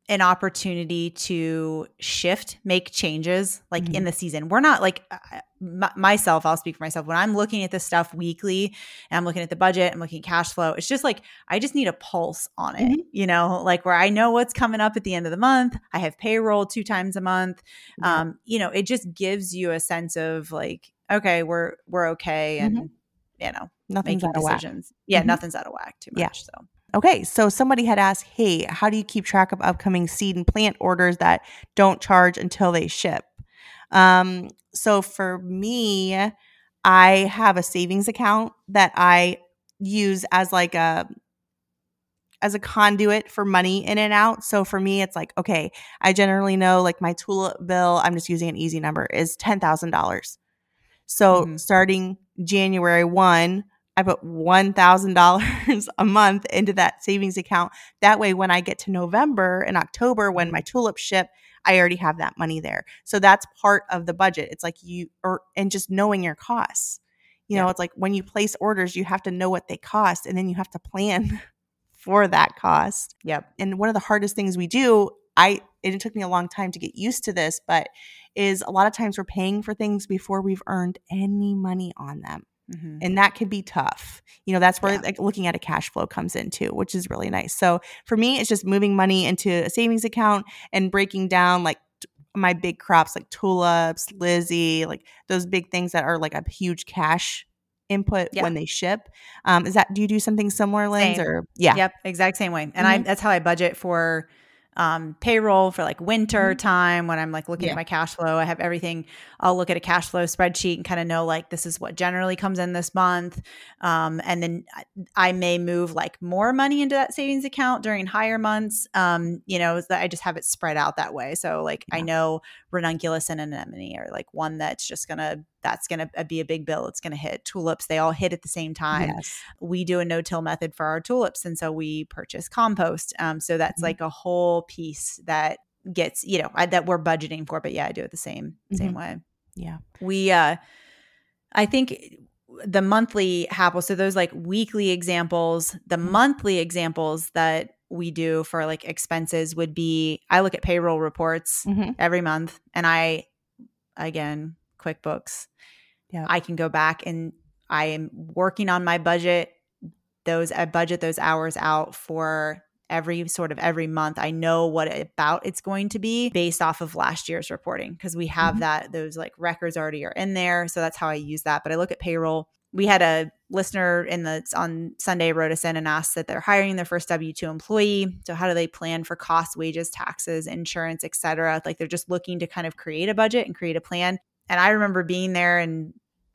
an opportunity to shift make changes like mm-hmm. in the season we're not like m- myself i'll speak for myself when i'm looking at this stuff weekly and i'm looking at the budget i'm looking at cash flow it's just like i just need a pulse on it mm-hmm. you know like where i know what's coming up at the end of the month i have payroll two times a month yeah. um you know it just gives you a sense of like okay we're we're okay and mm-hmm. you know nothing's making decisions yeah mm-hmm. nothing's out of whack too much yeah. so Okay, so somebody had asked, hey, how do you keep track of upcoming seed and plant orders that don't charge until they ship? Um, so for me, I have a savings account that I use as like a as a conduit for money in and out. So for me, it's like, okay, I generally know like my tulip bill, I'm just using an easy number, is $10,000. So mm-hmm. starting January 1, I put $1,000 <laughs> a month into that savings account. That way, when I get to November and October, when my mm-hmm. tulips ship, I already have that money there. So that's part of the budget. It's like you, or, and just knowing your costs. You know, it's like when you place orders, you have to know what they cost and then you have to plan <laughs> for that cost. Yep. And one of the hardest things we do, I, it took me a long time to get used to this, but is a lot of times we're paying for things before we've earned any money on them. Mm-hmm. And that can be tough. You know, that's where yeah. like looking at a cash flow comes into, which is really nice. So for me, it's just moving money into a savings account and breaking down like t- my big crops like tulips, Lizzie, like those big things that are like a huge cash input yeah. when they ship. Um, is that do you do something similar, Lens? Or yeah, yep, exact same way. And mm-hmm. I that's how I budget for um, payroll for like winter mm-hmm. time when I'm like looking yeah. at my cash flow. I have everything. I'll look at a cash flow spreadsheet and kind of know like this is what generally comes in this month. Um, and then I may move like more money into that savings account during higher months. Um, you know, that I just have it spread out that way. So like yeah. I know ranunculus and anemone are like one that's just gonna that's going to uh, be a big bill. It's going to hit tulips. They all hit at the same time. Yes. We do a no till method for our tulips. And so we purchase compost. Um, so that's mm-hmm. like a whole piece that gets, you know, I, that we're budgeting for. But yeah, I do it the same, mm-hmm. same way. Yeah. We, uh, I think the monthly Happle, so those like weekly examples, the mm-hmm. monthly examples that we do for like expenses would be I look at payroll reports mm-hmm. every month and I again QuickBooks yeah. I can go back and I am working on my budget. Those I budget those hours out for every sort of every month. I know what about it's going to be based off of last year's reporting because we have mm-hmm. that those like records already are in there. So that's how I use that. But I look at payroll. We had a listener in the on Sunday wrote us in and asked that they're hiring their first W two employee. So how do they plan for costs, wages, taxes, insurance, etc. Like they're just looking to kind of create a budget and create a plan. And I remember being there and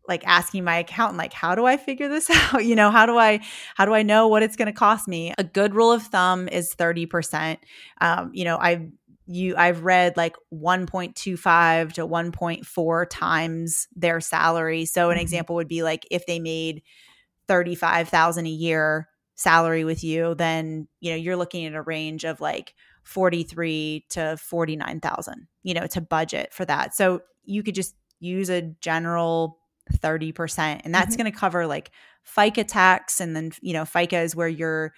like asking my accountant like how do i figure this <laughs> out you know how do i how do i know what it's going to cost me a good rule of thumb is 30% um, you know i've you I've read like 1.25 to 1.4 times their salary. So an mm-hmm. example would be like if they made 35,000 a year salary with you, then you know, you're looking at a range of like 43 to 49,000, you know, to budget for that. So you could just use a general 30% and that's mm-hmm. going to cover like FICA tax and then you know FICA is where you're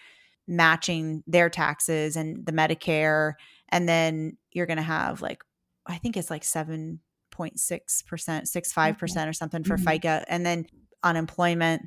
matching their taxes and the Medicare and then you're going to have like I think it's like 7.6%, 65% or something for mm-hmm. FICA and then unemployment,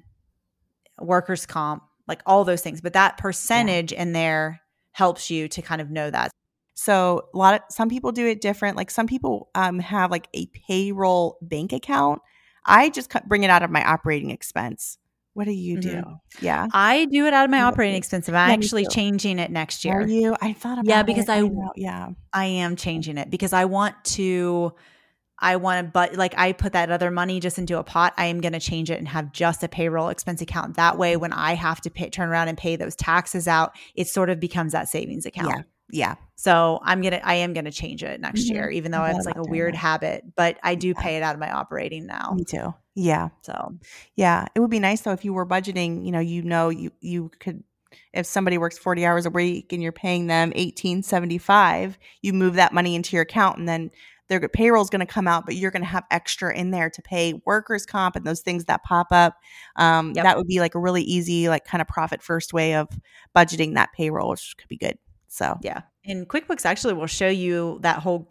workers comp, like all those things. But that percentage yeah. in there helps you to kind of know that. So a lot of some people do it different. Like some people um, have like a payroll bank account. I just bring it out of my operating expense. What do you do? Mm-hmm. Yeah. I do it out of my operating expense. I'm yeah, actually changing it next year. Are you? I thought about Yeah, because it. I, I yeah. I am changing it because I want to I want to but like I put that other money just into a pot. I am going to change it and have just a payroll expense account. That way when I have to pay, turn around and pay those taxes out, it sort of becomes that savings account. Yeah. Yeah. So I'm gonna I am gonna change it next mm-hmm. year, even though it's like a weird that. habit. But I do yeah. pay it out of my operating now. Me too. Yeah. So yeah. It would be nice though if you were budgeting, you know, you know you you could if somebody works 40 hours a week and you're paying them 1875, you move that money into your account and then their payroll is going to come out, but you're going to have extra in there to pay workers' comp and those things that pop up. Um, yep. That would be like a really easy, like kind of profit first way of budgeting that payroll, which could be good. So yeah, and QuickBooks actually will show you that whole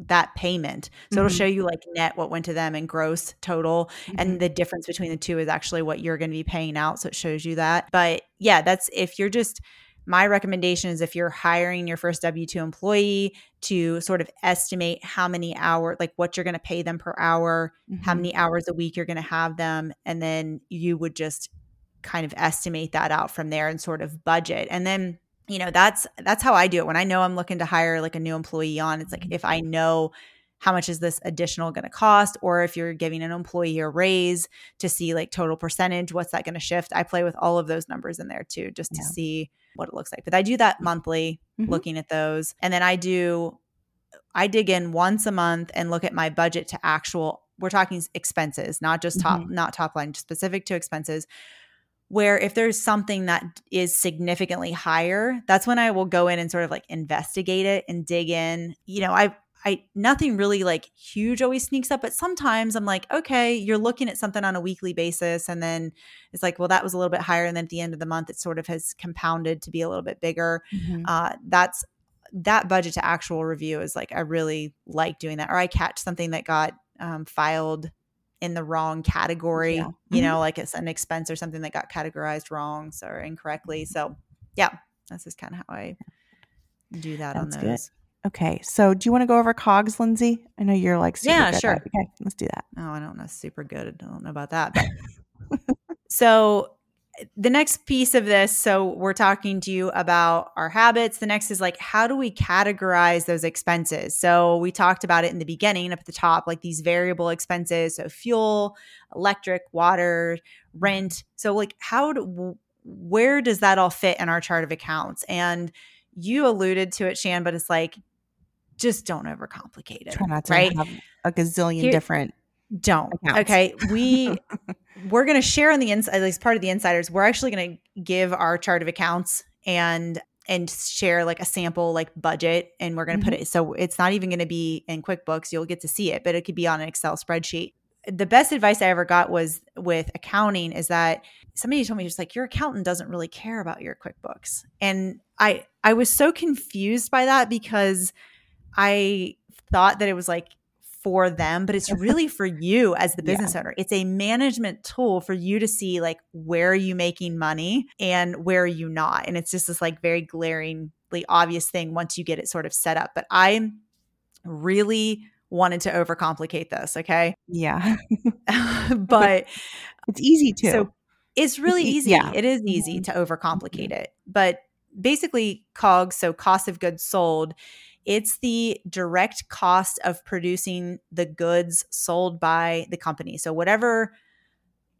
that payment. So mm-hmm. it'll show you like net what went to them and gross total, mm-hmm. and the difference between the two is actually what you're going to be paying out. So it shows you that. But yeah, that's if you're just my recommendation is if you're hiring your first W 2 employee to sort of estimate how many hours, like what you're going to pay them per hour, mm-hmm. how many hours a week you're going to have them. And then you would just kind of estimate that out from there and sort of budget. And then you know that's that's how i do it when i know i'm looking to hire like a new employee on it's like if i know how much is this additional going to cost or if you're giving an employee a raise to see like total percentage what's that going to shift i play with all of those numbers in there too just to yeah. see what it looks like but i do that monthly mm-hmm. looking at those and then i do i dig in once a month and look at my budget to actual we're talking expenses not just top mm-hmm. not top line specific to expenses where if there's something that is significantly higher, that's when I will go in and sort of like investigate it and dig in. You know, I I nothing really like huge always sneaks up, but sometimes I'm like, okay, you're looking at something on a weekly basis and then it's like, well, that was a little bit higher and then at the end of the month it sort of has compounded to be a little bit bigger. Mm-hmm. Uh, that's that budget to actual review is like I really like doing that. Or I catch something that got um, filed in the wrong category, yeah. you mm-hmm. know, like it's an expense or something that got categorized wrong or incorrectly. So, yeah, that's just kind of how I do that that's on those. Good. Okay. So, do you want to go over cogs, Lyndsay? I know you're like, yeah, sure. Okay, let's do that. Oh, I don't know. Super good. I don't know about that. <laughs> So, the next piece of this so we're talking to you about our habits. The next is like how do we categorize those expenses? So we talked about it in the beginning up at the top like these variable expenses so fuel electric water rent. So like how do where does that all fit in our chart of accounts? And you alluded to it shan but it's like just don't overcomplicate it Try not to right? have a gazillion Here, different don't. accounts. okay? We <laughs> we're going to share on the inside, at least part of the insiders. We're actually going to give our chart of accounts and and share like a sample like budget and we're going to mm-hmm. put it so it's not even going to be in quickbooks you'll get to see it but it could be on an excel spreadsheet the best advice i ever got was with accounting is that somebody told me just like your accountant doesn't really care about your quickbooks and i i was so confused by that because i thought that it was like for them, but it's really for you as the <laughs> business yeah. owner. It's a management tool for you to see like where are you making money and where are you not. And it's just this like very glaringly obvious thing once you get it sort of set up. But I really wanted to overcomplicate this, okay? Yeah. <laughs> <laughs> but it's easy to. So it's really it's easy. Yeah. It is easy mm-hmm. to overcomplicate it. But basically COGS, so cost of goods sold, it's the direct cost of producing the goods sold by the company. So, whatever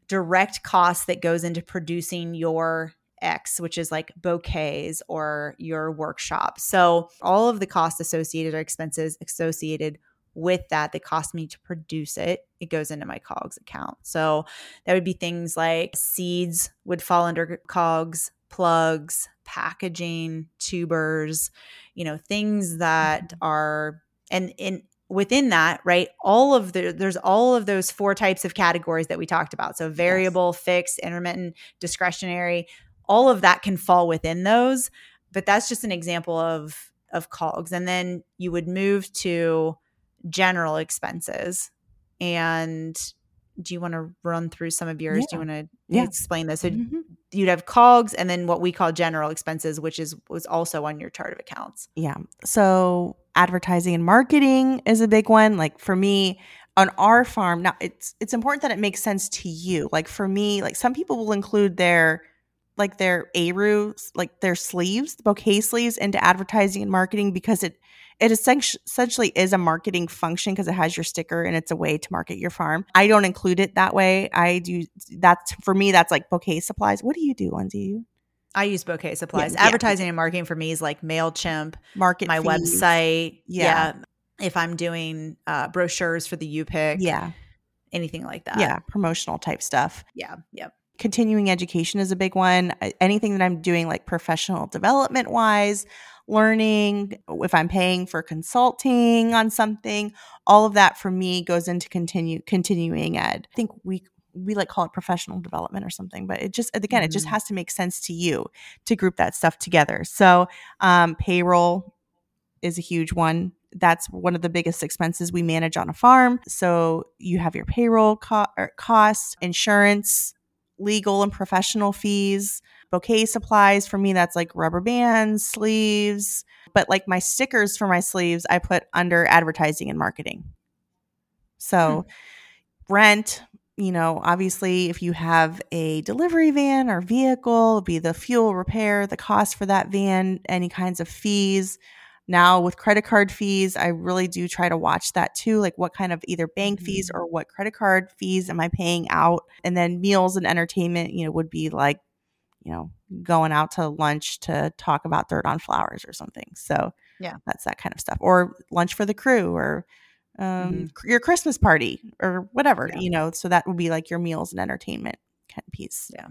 direct cost that goes into producing your X, which is like bouquets or your workshop. So all of the costs associated or expenses associated with that that cost me to produce it, it goes into my COGS account. So that would be things like seeds would fall under COGS, plugs, packaging, tubers, you know, things that mm-hmm. are and in within that, right? All of the there's all of those four types of categories that we talked about. So variable, yes. fixed, intermittent, discretionary, all of that can fall within those, but that's just an example of of COGS. And then you would move to general expenses. And do you want to run through some of yours? Yeah. Do you want to yeah. explain this? So mm-hmm. You'd have COGS and then what we call general expenses, which is was also on your chart of accounts. Yeah. So advertising and marketing is a big one. Like for me, on our farm, now it's it's important that it makes sense to you. Like for me, like some people will include their like their ARU, like their sleeves, bouquet sleeves into advertising and marketing because it it essentially is a marketing function because it has your sticker and it's a way to market your farm. I don't include it that way. I do that's for me that's like bouquet supplies. What do you do, Lyndsay? I use bouquet supplies. Yeah, Advertising yeah. and marketing for me is like MailChimp, market my fees. website. Yeah. yeah. If I'm doing uh, brochures for the U pick. Yeah. Anything like that. Yeah. Promotional type stuff. Yeah. Yep continuing education is a big one. Anything that I'm doing, like professional development wise, learning, if I'm paying for consulting on something, all of that for me goes into continue continuing ed. I think we we like call it professional development or something, but it just again, it just mm-hmm. has to make sense to you to group that stuff together. So um, payroll is a huge one. That's one of the biggest expenses we manage on a farm. So you have your payroll co- er, costs, insurance, legal and professional fees, bouquet supplies. For me, that's like rubber bands, sleeves. But like my stickers for my sleeves, I put under advertising and marketing. So hmm. rent, you know, obviously, if you have a delivery van or vehicle, be the fuel repair, the cost for that van, any kinds of fees. Now, with credit card fees, I really do try to watch that too. Like, what kind of either bank mm-hmm. fees or what credit card fees am I paying out? And then meals and entertainment, you know, would be like, you know, going out to lunch to talk about dirt on flowers or something. So, yeah, that's that kind of stuff. Or lunch for the crew or um, mm-hmm. your Christmas party or whatever, yeah. you know. So, that would be like your meals and entertainment kind of piece. Yeah.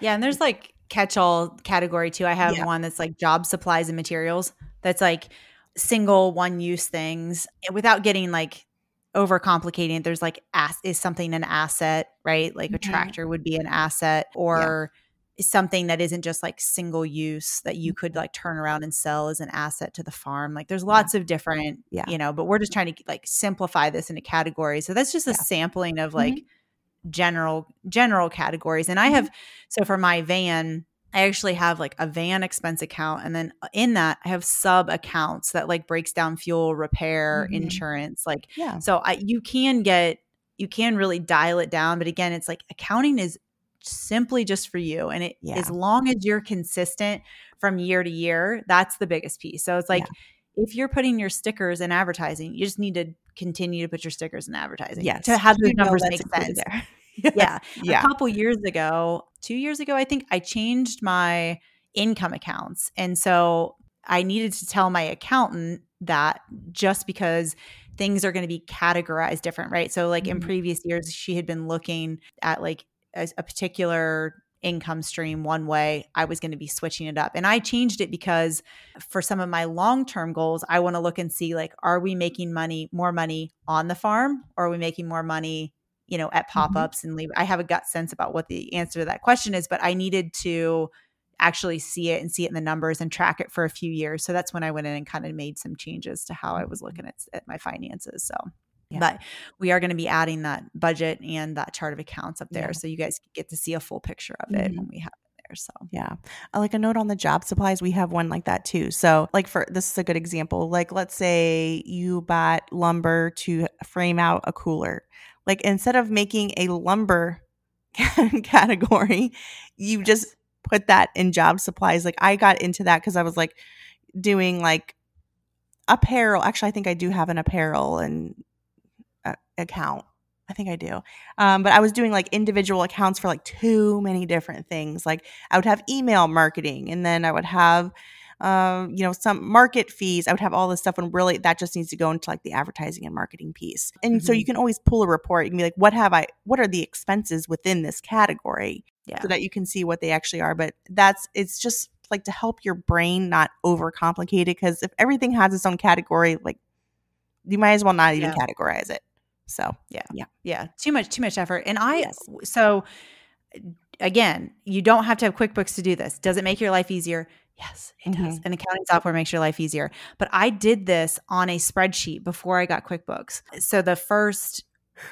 Yeah. And there's like catch all category too. I have yeah. one that's like job supplies and materials that's like single one use things without getting like over complicating there's like as- is something an asset right like mm-hmm. a tractor would be an asset or yeah. Something that isn't just like single use that you could like turn around and sell as an asset to the farm like there's lots yeah. of different yeah. you know but we're just trying to like simplify this into categories so that's just a yeah. sampling of like mm-hmm. general general categories and i mm-hmm. have so for my van I actually have like a van expense account and then uh, in that I have sub accounts that like breaks down fuel, repair, mm-hmm. insurance. Like yeah. so I you can get you can really dial it down, but again, it's like accounting is simply just for you and it yeah. as long as you're consistent from year to year, that's the biggest piece. So it's like yeah. if you're putting your stickers in advertising, you just need to continue to put your stickers in advertising yes. to have the numbers make sense. There. <laughs> <laughs> yeah. yeah. A couple years ago, two years ago, I think I changed my income accounts. And so I needed to tell my accountant that just because things are going to be categorized different, right? So, like mm-hmm. in previous years, she had been looking at like a, a particular income stream one way, I was going to be switching it up. And I changed it because for some of my long term goals, I want to look and see like, are we making money, more money on the farm, or are we making more money you know, at pop ups mm-hmm. and leave. I have a gut sense about what the answer to that question is, but I needed to actually see it and see it in the numbers and track it for a few years. So that's when I went in and kind of made some changes to how I was mm-hmm. looking at, at my finances. So, yeah. but we are going to be adding that budget and that chart of accounts up there. Yeah. So you guys get to see a full picture of it mm-hmm. when we have it there. So, yeah. Uh, like a note on the job supplies, we have one like that too. So, like, for this is a good example. Like, let's say you bought lumber to frame out a cooler like instead of making a lumber <laughs> category, you just put that in job supplies. Like I got into that because I was like doing like apparel. Actually, I think I do have an apparel and account I think I do. Um, but I was doing like individual accounts for like too many different things. Like I would have email marketing and then I would have um, you know, some market fees. I would have all this stuff and really that just needs to go into like the advertising and marketing piece. And mm-hmm. so you can always pull a report. You can be like, what have I what are the expenses within this category? Yeah. So that you can see what they actually are. But that's it's just like to help your brain not overcomplicate it. Because if everything has its own category, like you might as well not even yeah. categorize it. So yeah, yeah, yeah. Too much, too much effort. And I yes. so again, you don't have to have QuickBooks to do this. Does it make your life easier? Yes, it mm-hmm. does. And accounting software makes your life easier. But I did this on a spreadsheet before I got QuickBooks. So the first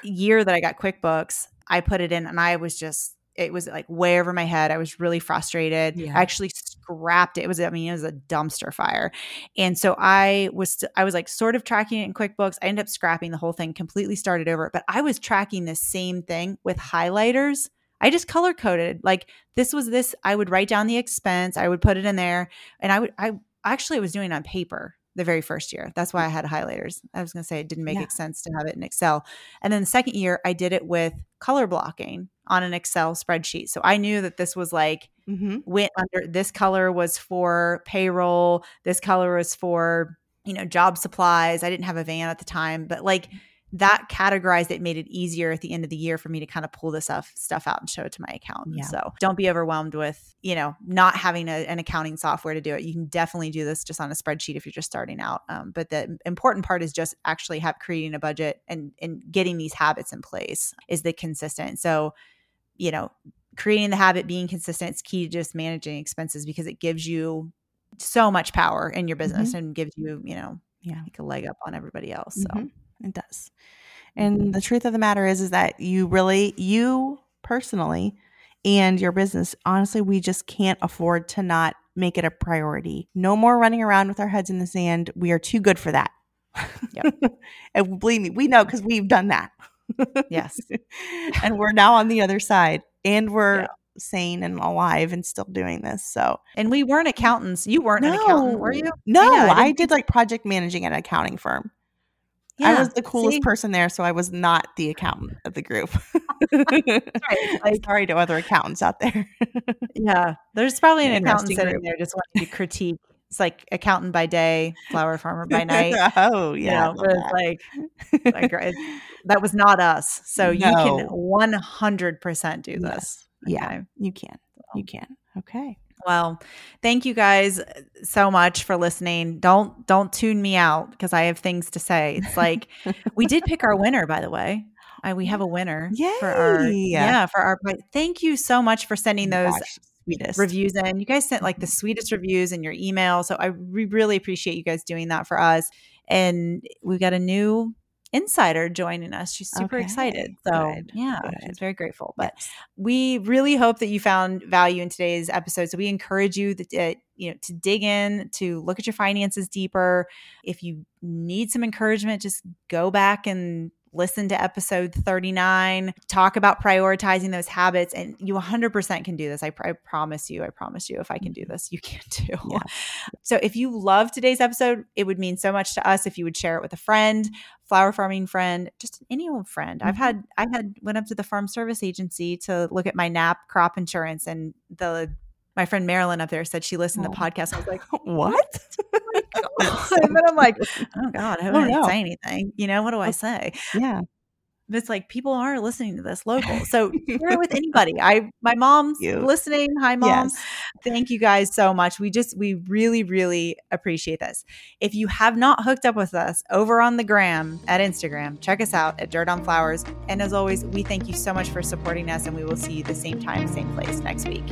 year that I got QuickBooks, I put it in and I was just it was like way over my head. I was really frustrated. Yeah. I actually scrapped it. It was, I mean, it was a dumpster fire. And so I was, I was like sort of tracking it in QuickBooks. I ended up scrapping the whole thing, completely started over. But I was tracking the same thing with highlighters. I just color coded. Like this was this, I would write down the expense, I would put it in there. And I would, I actually was doing it on paper the very first year. That's why I had highlighters. I was going to say it didn't make yeah. sense to have it in Excel. And then the second year, I did it with color blocking on an Excel spreadsheet. So I knew that this was like mm-hmm. went under this color was for payroll, this color was for, you know, job supplies. I didn't have a van at the time, but like that categorized it made it easier at the end of the year for me to kind of pull this stuff stuff out and show it to my accountant. Yeah. So don't be overwhelmed with, you know, not having a, an accounting software to do it. You can definitely do this just on a spreadsheet if you're just starting out. Um, but the important part is just actually have creating a budget and and getting these habits in place is the consistent. So, you know, creating the habit, being consistent, is key to just managing expenses because it gives you so much power in your business mm-hmm. and gives you, you know, yeah, like a leg up on everybody else. So. Mm-hmm. It does. And mm-hmm. the truth of the matter is is that you really you personally and your business, honestly, we just can't afford to not make it a priority. No more running around with our heads in the sand. We are too good for that. Yep. <laughs> and believe me, we know because we've done that. yes. <laughs> and we're now on the other side and we're yeah. sane and alive and still doing this. So, and we weren't accountants. You weren't no. an accountant, were you? No, I, I did like project managing at an accounting firm. Yeah, I was the coolest see? person there, so I was not the accountant of the group. <laughs> right. <laughs> like, Sorry to other accountants out there. <laughs> yeah, there's probably an accountant sitting group. there just wanting to critique. It's like accountant by day, flower farmer by night. oh yeah, you know, it's like, like that was not us. So no. you can 100 percent do this. Yes. Okay? Yeah, you can. You can. Okay. Well, thank you guys uh, so much for listening. Don't don't tune me out because I have things to say. It's like <laughs> we did pick our winner, by the way. I, we have a winner Yay. for our yeah for our. Thank you so much for sending those Gosh, sweetest. reviews in. You guys sent like the mm-hmm. sweetest reviews in your email, so I we really appreciate you guys doing that for us. And we've got a new insider joining us. She's super okay. excited. So, Good. yeah, Good. she's very grateful. But yes. we really hope that you found value in today's episode. So, we encourage you that, uh, you know, to dig in, to look at your finances deeper. If you need some encouragement, just go back and listen to episode 39, talk about prioritizing those habits, and you 100% can do this. I, I promise you, I promise you, if I can do mm-hmm. this, you can too. Yeah. <laughs> So if you love today's episode, it would mean so much to us if you would share it with a friend, flower farming friend, just any old friend. Mm-hmm. I've had, I had went up to the farm service agency to look at my NAP crop insurance and the my friend Marilyn up there said she listened oh. to the podcast. I was like, <laughs> what? oh <laughs> <laughs> and then I'm like, oh God, I don't oh, say anything. You know, what do I say? Yeah. But it's like people are listening to this local. So share with anybody. I my mom's listening. Hi mom. Yes. Thank you guys so much. We just we really, really appreciate this. If you have not hooked up with us over on the gram at Instagram, check us out at Dirt on Flowers. And as always, we thank you so much for supporting us and we will see you the same time, same place next week.